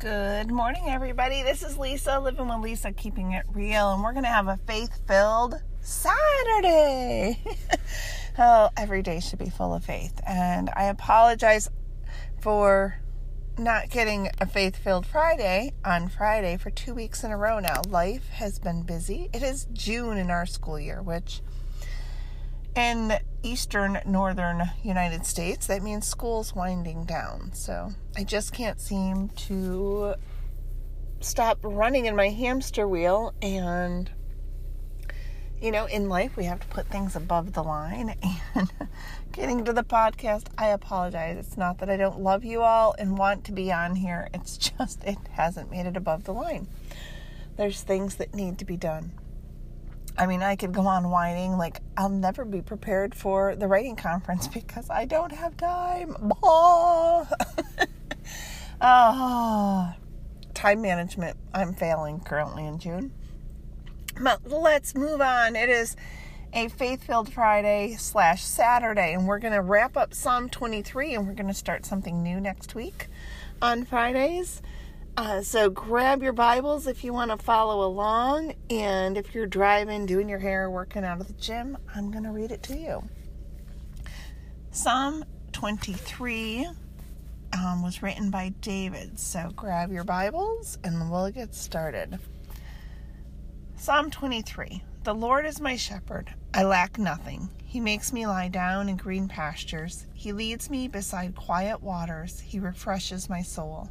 Good morning, everybody. This is Lisa, living with Lisa, keeping it real, and we're going to have a faith filled Saturday. oh, every day should be full of faith. And I apologize for not getting a faith filled Friday on Friday for two weeks in a row now. Life has been busy. It is June in our school year, which in eastern northern United States, that means school's winding down. So I just can't seem to stop running in my hamster wheel. And, you know, in life, we have to put things above the line. And getting to the podcast, I apologize. It's not that I don't love you all and want to be on here, it's just it hasn't made it above the line. There's things that need to be done. I mean, I could go on whining like I'll never be prepared for the writing conference because I don't have time. oh, time management. I'm failing currently in June. But let's move on. It is a faith filled Friday slash Saturday, and we're going to wrap up Psalm 23 and we're going to start something new next week on Fridays. Uh, so grab your Bibles if you want to follow along. And if you're driving, doing your hair, working out of the gym, I'm going to read it to you. Psalm 23 um, was written by David. So grab your Bibles and we'll get started. Psalm 23 The Lord is my shepherd, I lack nothing. He makes me lie down in green pastures. He leads me beside quiet waters. He refreshes my soul.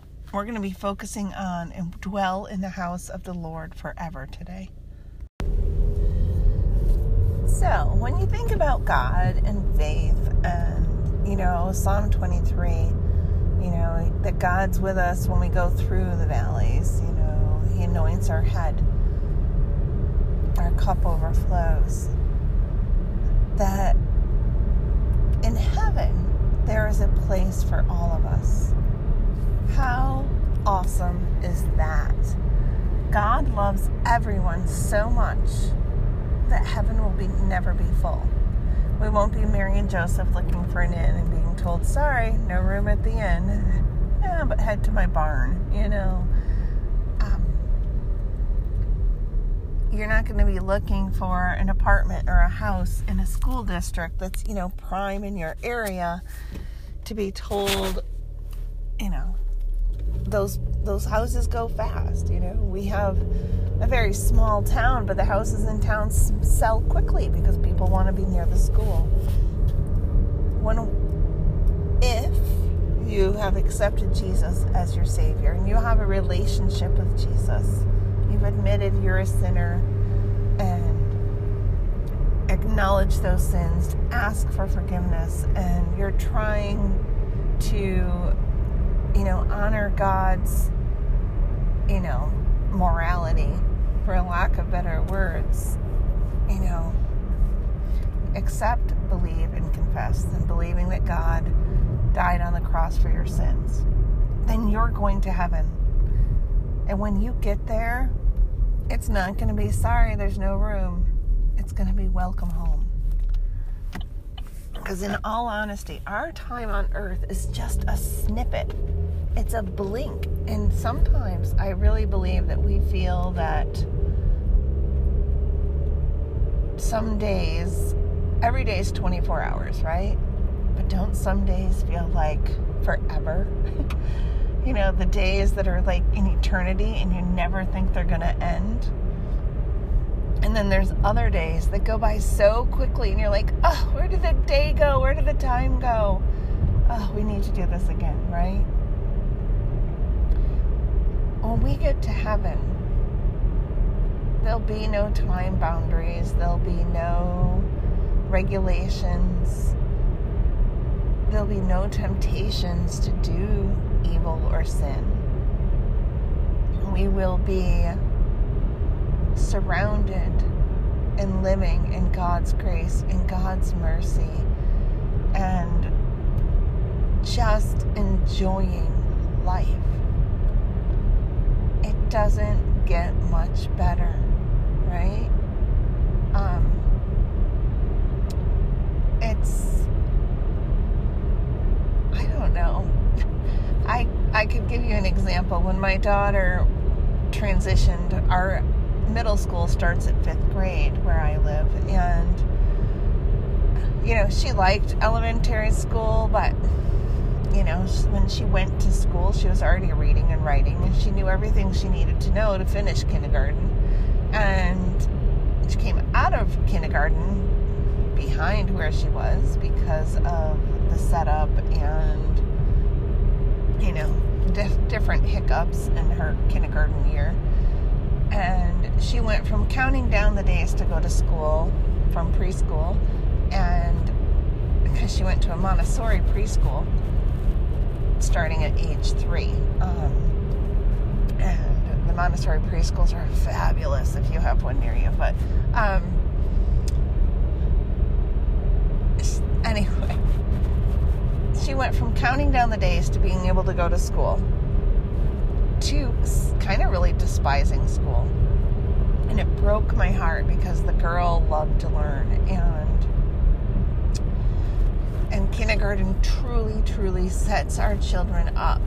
we're going to be focusing on and dwell in the house of the Lord forever today. So, when you think about God and faith, and you know, Psalm 23, you know, that God's with us when we go through the valleys, you know, He anoints our head, our cup overflows. That in heaven, there is a place for all of us how awesome is that? God loves everyone so much that heaven will be never be full. We won't be Mary and Joseph looking for an inn and being told, sorry, no room at the inn. Yeah, but head to my barn, you know. Um, you're not going to be looking for an apartment or a house in a school district that's, you know, prime in your area to be told, you know, those those houses go fast. You know, we have a very small town, but the houses in town sell quickly because people want to be near the school. When if you have accepted Jesus as your Savior and you have a relationship with Jesus, you've admitted you're a sinner and acknowledge those sins, ask for forgiveness, and you're trying to you know, honor God's, you know, morality, for lack of better words, you know, accept, believe, and confess, and believing that God died on the cross for your sins, then you're going to heaven. And when you get there, it's not going to be sorry, there's no room. It's going to be welcome home. Because, in all honesty, our time on earth is just a snippet it's a blink. And sometimes I really believe that we feel that some days, every day is 24 hours, right? But don't some days feel like forever? you know, the days that are like in eternity and you never think they're going to end. And then there's other days that go by so quickly and you're like, oh, where did the day go? Where did the time go? Oh, we need to do this again, right? When we get to heaven, there'll be no time boundaries, there'll be no regulations, there'll be no temptations to do evil or sin. we will be surrounded and living in God's grace, in God's mercy, and just enjoying life. Doesn't get much better, right? Um, it's, I don't know. I, I could give you an example. When my daughter transitioned, our middle school starts at fifth grade where I live, and you know, she liked elementary school, but you know, when she went to school, she was already reading and writing, and she knew everything she needed to know to finish kindergarten. And she came out of kindergarten behind where she was because of the setup and, you know, dif- different hiccups in her kindergarten year. And she went from counting down the days to go to school from preschool, and because she went to a Montessori preschool starting at age three. Um, and the Montessori preschools are fabulous if you have one near you. But um, anyway, she went from counting down the days to being able to go to school to kind of really despising school. And it broke my heart because the girl loved to learn and kindergarten truly, truly sets our children up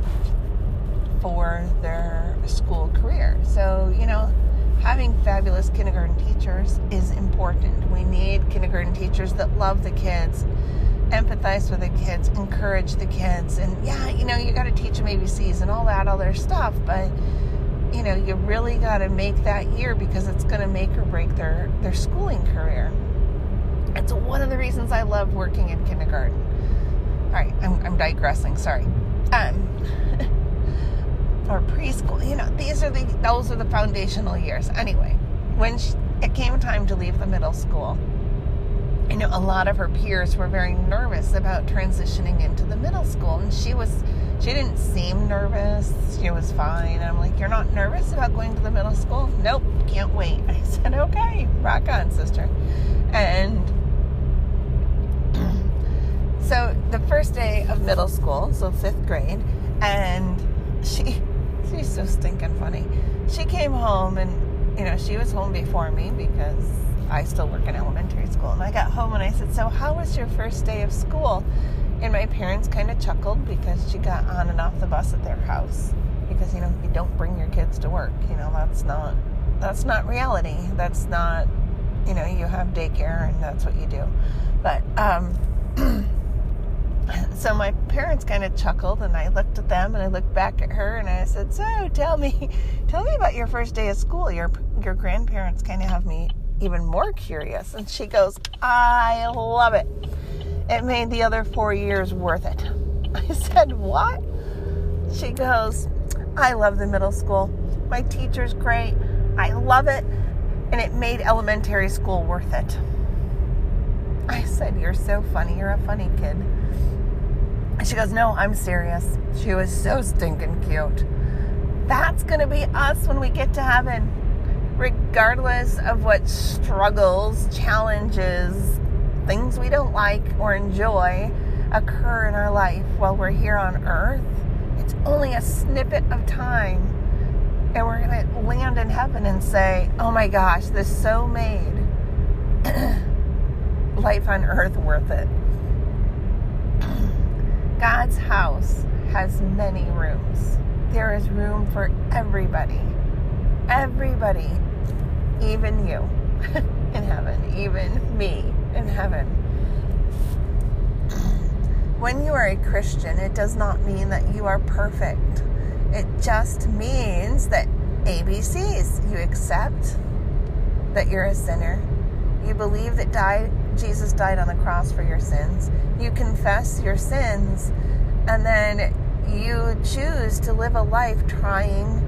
for their school career. So, you know, having fabulous kindergarten teachers is important. We need kindergarten teachers that love the kids, empathize with the kids, encourage the kids. And yeah, you know, you got to teach them ABCs and all that other stuff, but you know, you really got to make that year because it's going to make or break their their schooling career. It's one of the reasons I love working in kindergarten. Right, I'm, I'm digressing. Sorry. Um, or preschool. You know, these are the those are the foundational years. Anyway, when she, it came time to leave the middle school, you know, a lot of her peers were very nervous about transitioning into the middle school, and she was. She didn't seem nervous. She was fine. I'm like, You're not nervous about going to the middle school? Nope, can't wait. I said, Okay, rock on, sister. And so the first day of middle school, so fifth grade, and she she's so stinking funny. She came home and you know, she was home before me because I still work in elementary school. And I got home and I said, So how was your first day of school? And my parents kind of chuckled because she got on and off the bus at their house. Because, you know, you don't bring your kids to work. You know, that's not that's not reality. That's not you know, you have daycare and that's what you do. But um so my parents kind of chuckled and I looked at them and I looked back at her and I said, "So, tell me, tell me about your first day of school. Your your grandparents kind of have me even more curious." And she goes, "I love it. It made the other 4 years worth it." I said, "What?" She goes, "I love the middle school. My teacher's great. I love it, and it made elementary school worth it." I said, You're so funny. You're a funny kid. And she goes, No, I'm serious. She was so stinking cute. That's going to be us when we get to heaven. Regardless of what struggles, challenges, things we don't like or enjoy occur in our life while we're here on earth, it's only a snippet of time. And we're going to land in heaven and say, Oh my gosh, this so made life on earth worth it. God's house has many rooms. There is room for everybody. Everybody, even you in heaven, even me in heaven. When you are a Christian, it does not mean that you are perfect. It just means that ABCs. You accept that you're a sinner. You believe that died Jesus died on the cross for your sins. You confess your sins, and then you choose to live a life trying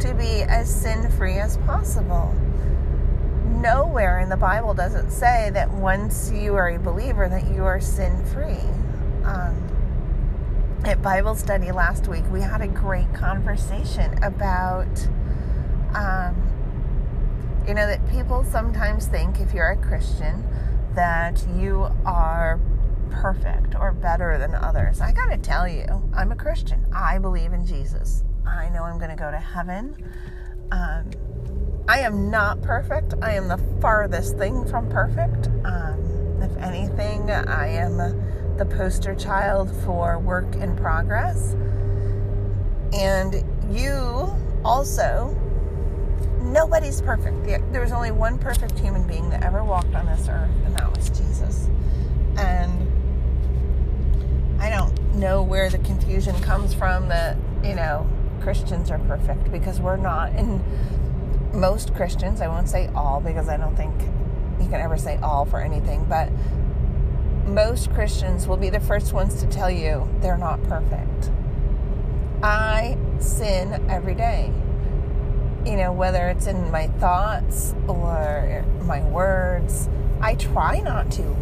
to be as sin free as possible. Nowhere in the Bible does it say that once you are a believer that you are sin free. Um, at Bible study last week, we had a great conversation about Um, you know, that people sometimes think if you're a Christian that you are perfect or better than others. I got to tell you, I'm a Christian. I believe in Jesus. I know I'm to go to heaven. Um, I am not perfect. I am the farthest thing from perfect. Um, if anything, I am the poster child for work in progress. And you also, nobody's perfect. There was only one perfect human being that ever walked on this earth, and that was Jesus. And I don't know where the confusion comes from that, you know, Christians are perfect because we're not. And most Christians, I won't say all because I don't think you can ever say all for anything, but most Christians will be the first ones to tell you they're not perfect. I sin every day. You know, whether it's in my thoughts or my words, I try not to.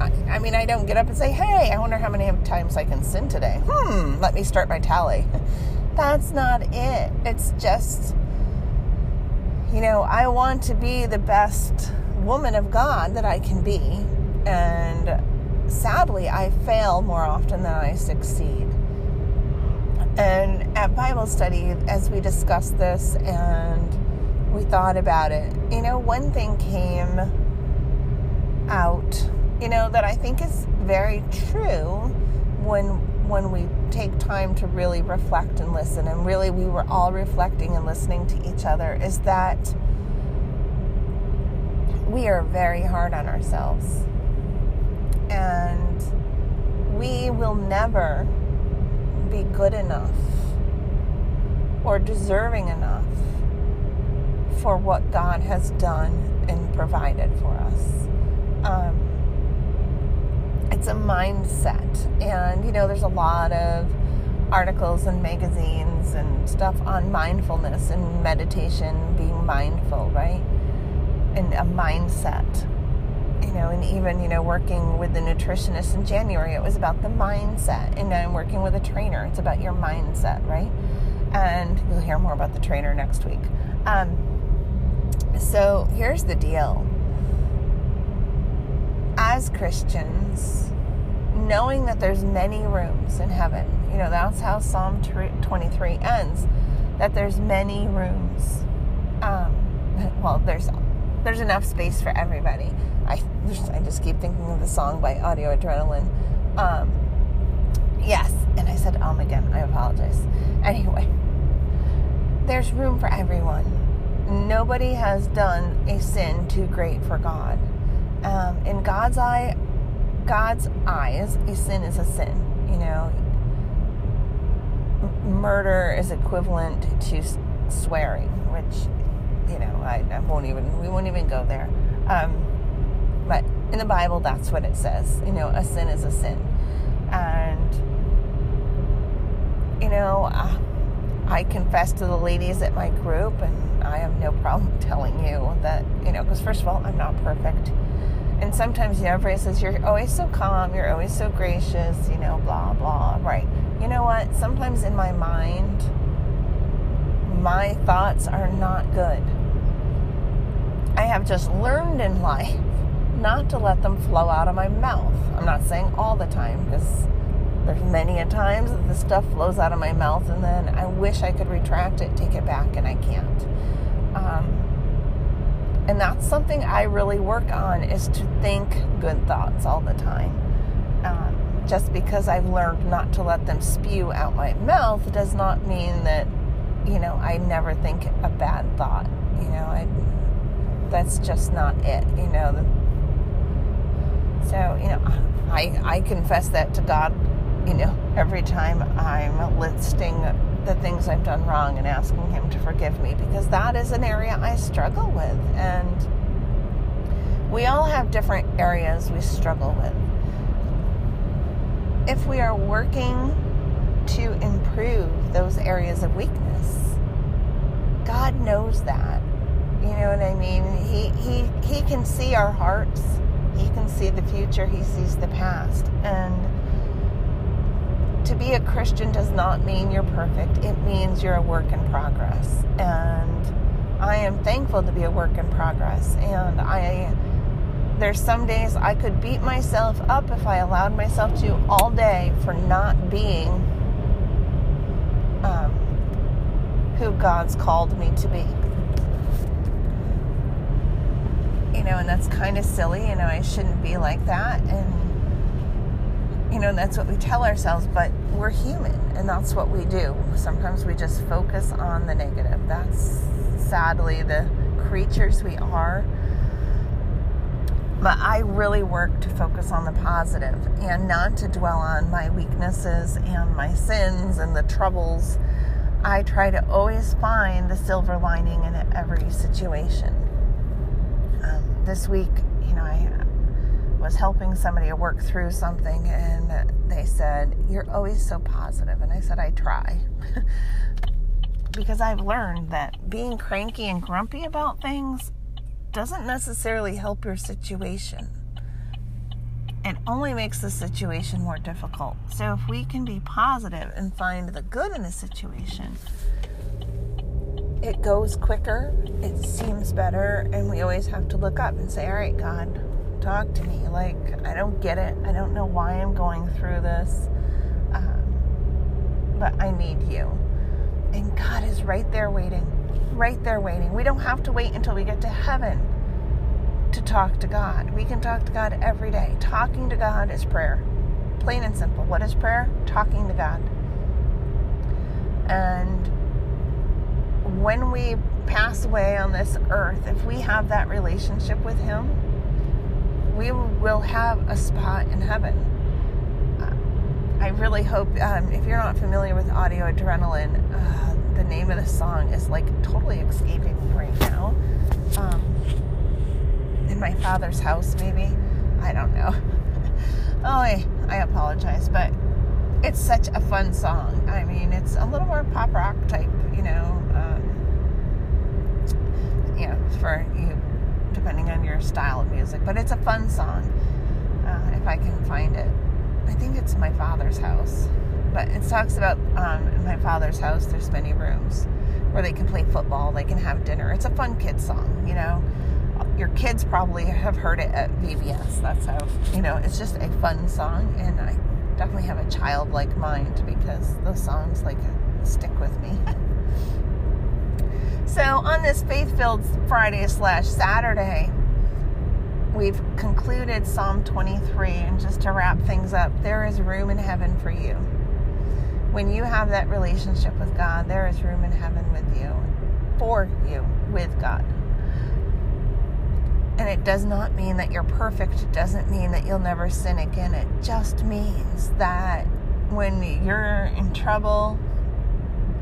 I, I mean, I don't get up and say, hey, I wonder how many times I can sin today. Hmm, let me start my tally. That's not it. It's just, you know, I want to be the best woman of God that I can be. And sadly, I fail more often than I succeed. And at Bible study, as we discussed this and we thought about it, you know, one thing came out you know, that I think is very true when when we take time to really reflect and listen and really we were all reflecting and listening to each other is that we are very hard on ourselves. And we will never be good enough or deserving enough for what God has done and provided for us. Um, it's a mindset. And, you know, there's a lot of articles and magazines and stuff on mindfulness and meditation, being mindful, right? And a mindset. Know, and even, you know, working with the nutritionist in January, it was about the mindset. And now I'm working with a trainer, it's about your mindset, right? And you'll hear more about the trainer next week. Um, so here's the deal as Christians, knowing that there's many rooms in heaven, you know, that's how Psalm 23 ends, that there's many rooms. Um, well, there's there's enough space for everybody. I I just keep thinking of the song by Audio Adrenaline. Um, yes, and I said um again. I apologize. Anyway, there's room for everyone. Nobody has done a sin too great for God um, in God's eye, God's eyes, a sin is a sin. You know, murder is equivalent to swearing, which you know I, I, won't even we won't even go there. Um, but in the Bible, that's what it says. You know, a sin is a sin, and you know. Uh, I confess to the ladies at my group, and I have no problem telling you that, you know, because first of all, I'm not perfect. And sometimes, you know, says, You're always so calm, you're always so gracious, you know, blah, blah. Right. You know what? Sometimes in my mind, my thoughts are not good. I have just learned in life not to let them flow out of my mouth. I'm not saying all the time because there's many a times that the stuff flows out of my mouth and then I wish I could retract it, take it back, and I can't. Um, and that's something I really work on is to think good thoughts all the time. Um, just because I've learned not to let them spew out my mouth does not mean that, you know, I never think a bad thought. You know, I, that's just not it, you know. So, you know, I, I confess that to God, you know, every time I'm listing the things I've done wrong and asking Him to forgive me because that is an area I struggle with. And we all have different areas we struggle with. If we are working to improve those areas of weakness, God knows that. You know what I mean? He he he can see our hearts. He can see the future. He sees the past. And to be a Christian does not mean you're perfect. It means you're a work in progress. And I am thankful to be a work in progress. And I, there's some days I could beat myself up if I allowed myself to all day for not being um, who God's called me to be. You know, and that's kind of silly. You know, I shouldn't be like that. And, you know, that's what we tell ourselves, but we're human and that's what we do. Sometimes we just focus on the negative. That's sadly the creatures we are. But I really work to focus on the positive and not to dwell on my weaknesses and my sins and the troubles. I try to always find the silver lining in every situation. This week, you know, I was helping somebody work through something and they said, You're always so positive. And I said, I try. because I've learned that being cranky and grumpy about things doesn't necessarily help your situation. It only makes the situation more difficult. So if we can be positive and find the good in a situation, it goes quicker, it seems better, and we always have to look up and say, All right, God, talk to me. Like, I don't get it. I don't know why I'm going through this. Um, but I need you. And God is right there waiting, right there waiting. We don't have to wait until we get to heaven to talk to God. We can talk to God every day. Talking to God is prayer. Plain and simple. What is prayer? Talking to God. And when we pass away on this earth, if we have that relationship with Him, we will have a spot in heaven. I really hope, um, if you're not familiar with audio adrenaline, uh, the name of the song is like totally escaping me right now. Um, in my father's house, maybe. I don't know. oh, I, I apologize, but it's such a fun song. I mean, it's a little more pop rock type, you know. You know, for you, depending on your style of music, but it's a fun song. Uh, if I can find it. I think it's my father's house, but it talks about um, in my father's house. There's many rooms where they can play football, they can have dinner. It's a fun kid song, you know. Your kids probably have heard it at VBS. That's how you know. It's just a fun song, and I definitely have a childlike mind because those songs like stick with me. so on this faith-filled Friday slash Saturday, we've concluded Psalm 23, and just to wrap things up, there is room in heaven for you. When you have that relationship with God, there is room in heaven with you, for you, with God. And it does not mean that you're perfect. It doesn't mean that you'll never sin again. It just means that when you're in trouble,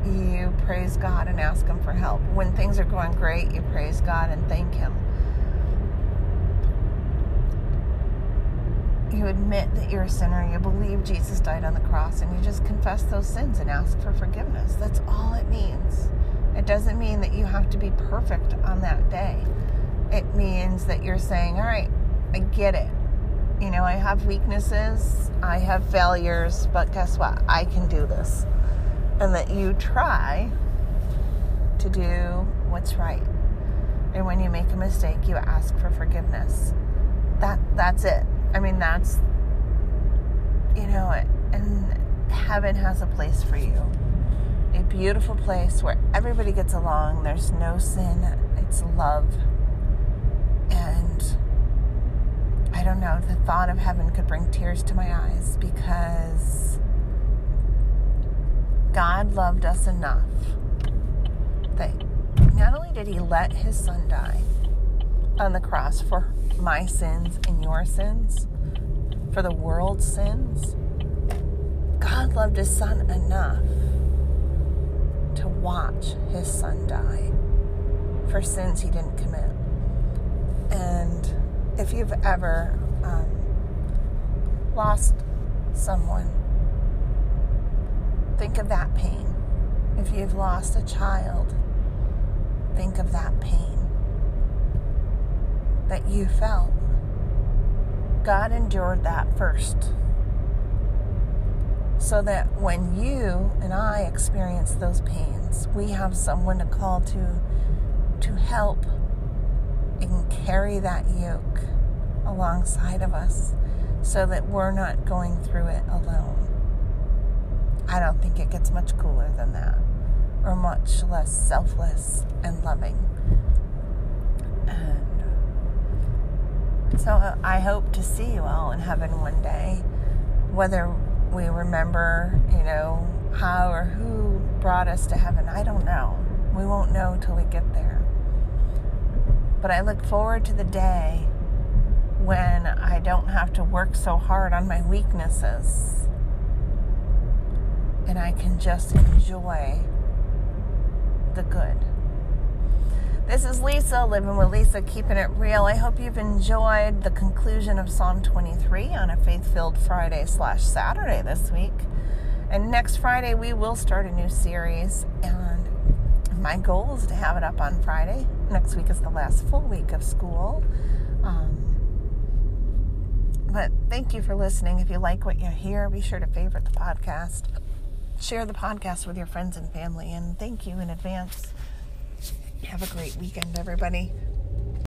you praise God and ask Him for help. When things are going great, you praise God and thank Him. you admit that you're a sinner, you believe Jesus died on the cross, and you just confess those sins and ask for forgiveness. That's all it means. It doesn't mean that you have to be perfect on that day. It means that you're saying, All right, I get it. You know, I have weaknesses, I have failures, but guess what? I can do this. And that you try to do what's right. And when you make a mistake, you ask for forgiveness. That that's it. I mean, that's, you know, and heaven has a place for you. A beautiful place where everybody gets along. There's no sin, it's love. And I don't know, the thought of heaven could bring tears to my eyes because God loved us enough that not only did He let His Son die on the cross for my sins and your sins, for the world's sins. God loved his son enough to watch his son die for sins he didn't commit. And if you've ever um, lost someone, think of that pain. If you've lost a child, think of that pain that you felt. God endured that first. So that when you and I experience those pains, we have someone to call to to help and carry that yoke alongside of us so that we're not going through it alone. I don't think it gets much cooler than that, or much less selfless and loving. And so uh, I hope to see you all in heaven one day, whether we remember, you know, how or who brought us to heaven. I don't know. We won't know till we get there. But I look forward to the day when I don't have to work so hard on my weaknesses and I can just enjoy the good. This is Lisa, living with Lisa, keeping it real. I hope you've enjoyed the conclusion of Psalm 23 on a faith filled Friday slash Saturday this week. And next Friday, we will start a new series. And my goal is to have it up on Friday. Next week is the last full week of school. Um, but thank you for listening. If you like what you hear, be sure to favorite the podcast, share the podcast with your friends and family, and thank you in advance. Have a great weekend, everybody.